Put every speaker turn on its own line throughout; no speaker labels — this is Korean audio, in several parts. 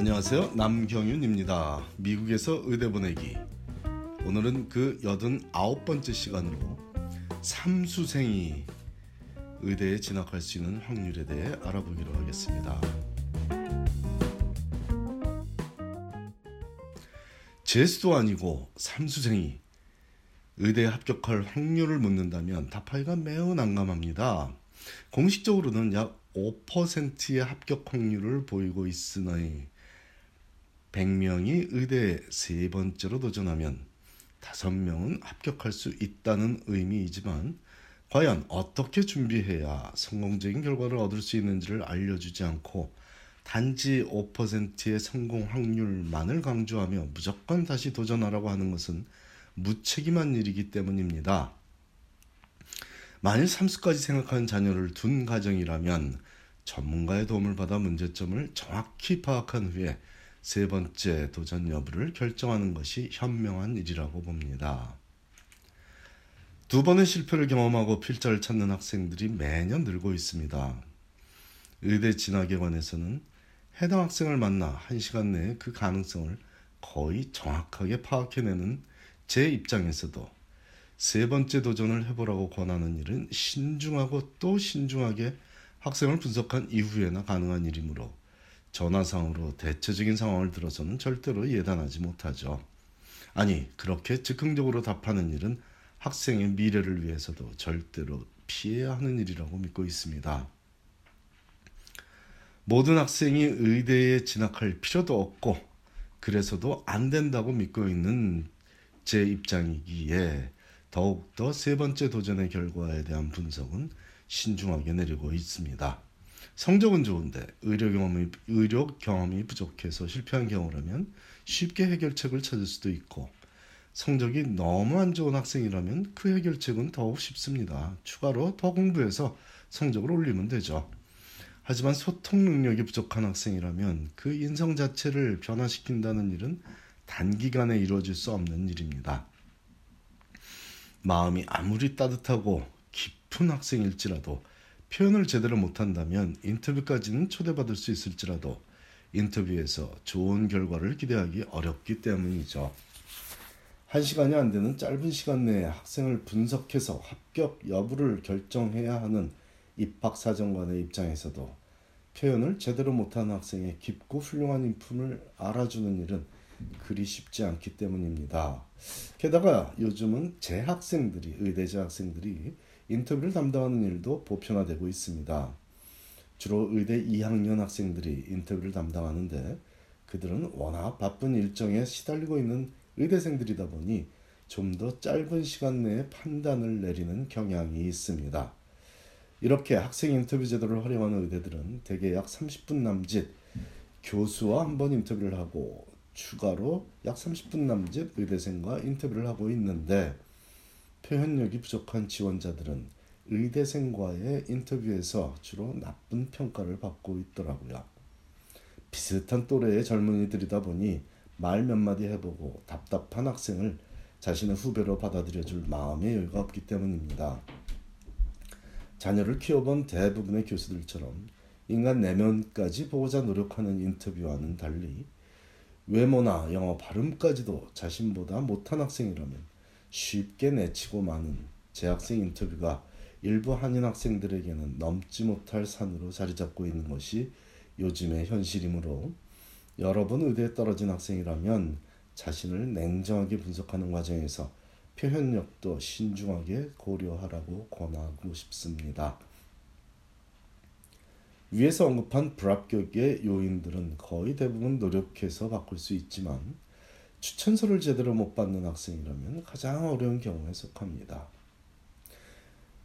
안녕하세요. 남경윤입니다. 미국에서 의대 보내기. 오늘은 그 89번째 시간으로 삼수생이 의대에 진학할 수 있는 확률에 대해 알아보기로 하겠습니다. 재수도 아니고 삼수생이 의대에 합격할 확률을 묻는다면 답하기가 매우 난감합니다. 공식적으로는 약 5%의 합격 확률을 보이고 있으니 100명이 의대에 세 번째로 도전하면 5명은 합격할 수 있다는 의미이지만 과연 어떻게 준비해야 성공적인 결과를 얻을 수 있는지를 알려주지 않고 단지 5%의 성공 확률만을 강조하며 무조건 다시 도전하라고 하는 것은 무책임한 일이기 때문입니다. 만일 삼수까지 생각하는 자녀를 둔 가정이라면 전문가의 도움을 받아 문제점을 정확히 파악한 후에 세 번째 도전 여부를 결정하는 것이 현명한 일이라고 봅니다. 두 번의 실패를 경험하고 필자를 찾는 학생들이 매년 늘고 있습니다. 의대 진학에 관해서는 해당 학생을 만나 한 시간 내에 그 가능성을 거의 정확하게 파악해내는 제 입장에서도 세 번째 도전을 해보라고 권하는 일은 신중하고 또 신중하게 학생을 분석한 이후에나 가능한 일이므로 전화상으로 대체적인 상황을 들어서는 절대로 예단하지 못하죠. 아니, 그렇게 즉흥적으로 답하는 일은 학생의 미래를 위해서도 절대로 피해야 하는 일이라고 믿고 있습니다. 모든 학생이 의대에 진학할 필요도 없고 그래서도 안 된다고 믿고 있는 제 입장이기에 더욱더 세 번째 도전의 결과에 대한 분석은 신중하게 내리고 있습니다. 성적은 좋은데 의료 경험이 의료 경험이 부족해서 실패한 경우라면 쉽게 해결책을 찾을 수도 있고 성적이 너무 안 좋은 학생이라면 그 해결책은 더욱 쉽습니다. 추가로 더 공부해서 성적을 올리면 되죠. 하지만 소통 능력이 부족한 학생이라면 그 인성 자체를 변화시킨다는 일은 단기간에 이루어질 수 없는 일입니다. 마음이 아무리 따뜻하고 깊은 학생일지라도 표현을 제대로 못한다면 인터뷰까지는 초대받을 수 있을지라도 인터뷰에서 좋은 결과를 기대하기 어렵기 때문이죠. 한 시간이 안 되는 짧은 시간 내에 학생을 분석해서 합격 여부를 결정해야 하는 입학사정관의 입장에서도 표현을 제대로 못하는 학생의 깊고 훌륭한 인품을 알아주는 일은 그리 쉽지 않기 때문입니다. 게다가 요즘은 재학생들이 의대 재 학생들이 인터뷰를 담당하는 일도 보편화되고 있습니다. 주로 의대 2학년 학생들이 인터뷰를 담당하는데 그들은 워낙 바쁜 일정에 시달리고 있는 의대생들이다 보니 좀 더 짧은 시간 내에 판단을 내리는 경향이 있습니다. 이렇게 학생 인터뷰 제도를 활용하는 의대들은 대개 약 30분 남짓 교수와 한 번 인터뷰를 하고 추가로 약 30분 남짓 의대생과 인터뷰를 하고 있는데 표현력이 부족한 지원자들은 의대생과의 인터뷰에서 주로 나쁜 평가를 받고 있더라고요. 비슷한 또래의 젊은이들이다 보니 말 몇 마디 해보고 답답한 학생을 자신의 후배로 받아들여줄 마음의 여유가 없기 때문입니다. 자녀를 키워본 대부분의 교수들처럼 인간 내면까지 보고자 노력하는 인터뷰와는 달리 외모나 영어 발음까지도 자신보다 못한 학생이라면 쉽게 내치고 마는 재학생 인터뷰가 일부 한인 학생들에게는 넘지 못할 산으로 자리 잡고 있는 것이 요즘의 현실이므로 여러분 의대에 떨어진 학생이라면 자신을 냉정하게 분석하는 과정에서 표현력도 신중하게 고려하라고 권하고 싶습니다. 위에서 언급한 불합격의 요인들은 거의 대부분 노력해서 바꿀 수 있지만 추천서를 제대로 못 받는 학생이라면 가장 어려운 경우에 속합니다.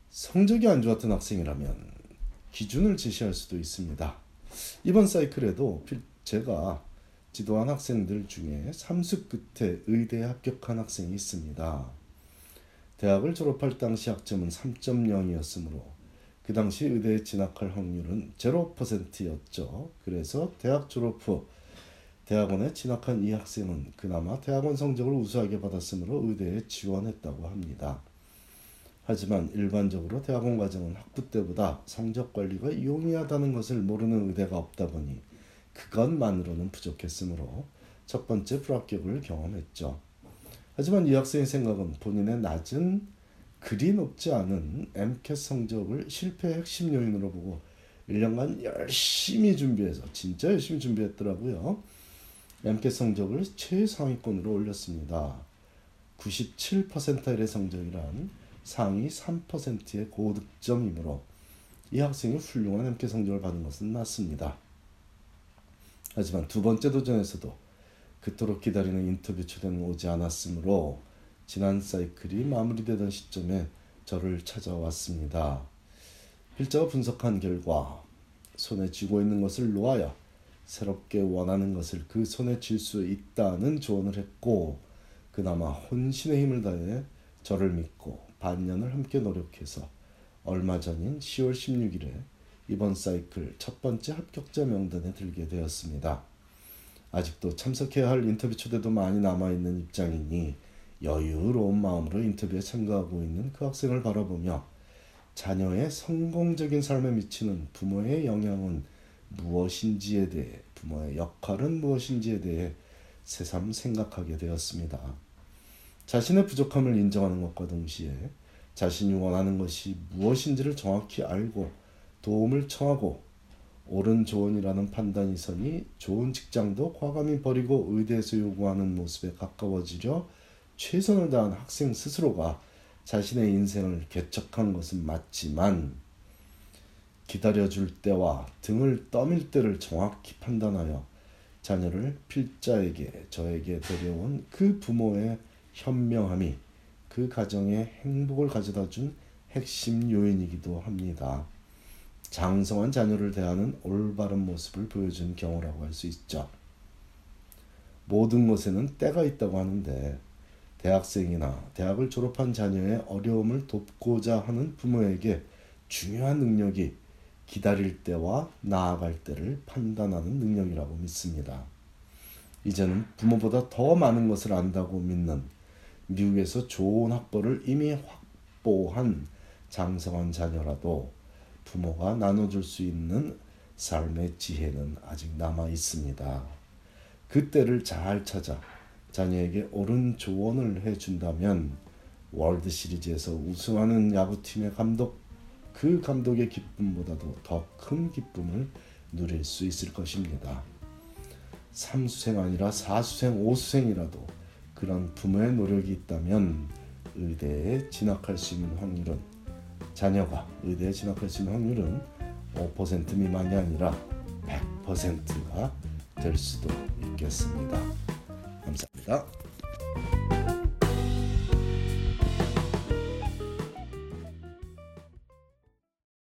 성적이 안 좋았던 학생이라면 기준을 제시할 수도 있습니다. 이번 사이클에도 제가 지도한 학생들 중에 삼수 끝에 의대에 합격한 학생이 있습니다. 대학을 졸업할 당시 학점은 3.0이었으므로 그 당시 의대에 진학할 확률은 0%였죠. 그래서 대학 졸업 후 대학원에 진학한 이 학생은 그나마 대학원 성적을 우수하게 받았으므로 의대에 지원했다고 합니다. 하지만 일반적으로 대학원 과정은 학부 때보다 성적 관리가 용이하다는 것을 모르는 의대가 없다 보니 그것만으로는 부족했으므로 첫 번째 불합격을 경험했죠. 하지만 이 학생의 생각은 본인의 낮은 그리 높지 않은 MCAT 성적을 실패의 핵심 요인으로 보고 1년간 열심히 준비해서 진짜 열심히 준비했더라고요. MCAT 성적을 최상위권으로 올렸습니다. 97%의 성적이란 상위 3%의 고득점이므로 이 학생이 훌륭한 MCAT 성적을 받은 것은 맞습니다. 하지만 두 번째 도전에서도 그토록 기다리는 인터뷰 초대는 오지 않았으므로 지난 사이클이 마무리되던 시점에 저를 찾아왔습니다. 필자가 분석한 결과 손에 쥐고 있는 것을 놓아야 새롭게 원하는 것을 그 손에 쥘 수 있다는 조언을 했고 그나마 혼신의 힘을 다해 저를 믿고 반년을 함께 노력해서 얼마 전인 10월 16일에 이번 사이클 첫 번째 합격자 명단에 들게 되었습니다. 아직도 참석해야 할 인터뷰 초대도 많이 남아있는 입장이니 여유로운 마음으로 인터뷰에 참가하고 있는 그 학생을 바라보며 자녀의 성공적인 삶에 미치는 부모의 영향은 무엇인지에 대해 부모의 역할은 무엇인지에 대해 새삼 생각하게 되었습니다. 자신의 부족함을 인정하는 것과 동시에 자신이 원하는 것이 무엇인지를 정확히 알고 도움을 청하고 옳은 조언이라는 판단이 서니 좋은 직장도 과감히 버리고 의대에서 요구하는 모습에 가까워지려 최선을 다한 학생 스스로가 자신의 인생을 개척한 것은 맞지만 기다려줄 때와 등을 떠밀 때를 정확히 판단하여 자녀를 필자에게 저에게 데려온 그 부모의 현명함이 그 가정의 행복을 가져다 준 핵심 요인이기도 합니다. 장성한 자녀를 대하는 올바른 모습을 보여준 경우라고 할 수 있죠. 모든 것에는 때가 있다고 하는데 대학생이나 대학을 졸업한 자녀의 어려움을 돕고자 하는 부모에게 중요한 능력이 기다릴 때와 나아갈 때를 판단하는 능력이라고 믿습니다. 이제는 부모보다 더 많은 것을 안다고 믿는 미국에서 좋은 학벌을 이미 확보한 장성한 자녀라도 부모가 나눠줄 수 있는 삶의 지혜는 아직 남아 있습니다. 그때를 잘 찾아 자녀에게 옳은 조언을 해준다면 월드 시리즈에서 우승하는 야구팀의 감독 그 감독의 기쁨보다도 더 큰 기쁨을 누릴 수 있을 것입니다. 3수생 아니라 4수생, 5수생이라도 그런 부모의 노력이 있다면 의대에 진학할 수 있는 확률은 자녀가 의대에 진학할 수 있는 확률은 5% 미만이 아니라 100%가 될 수도 있겠습니다. 감사합니다.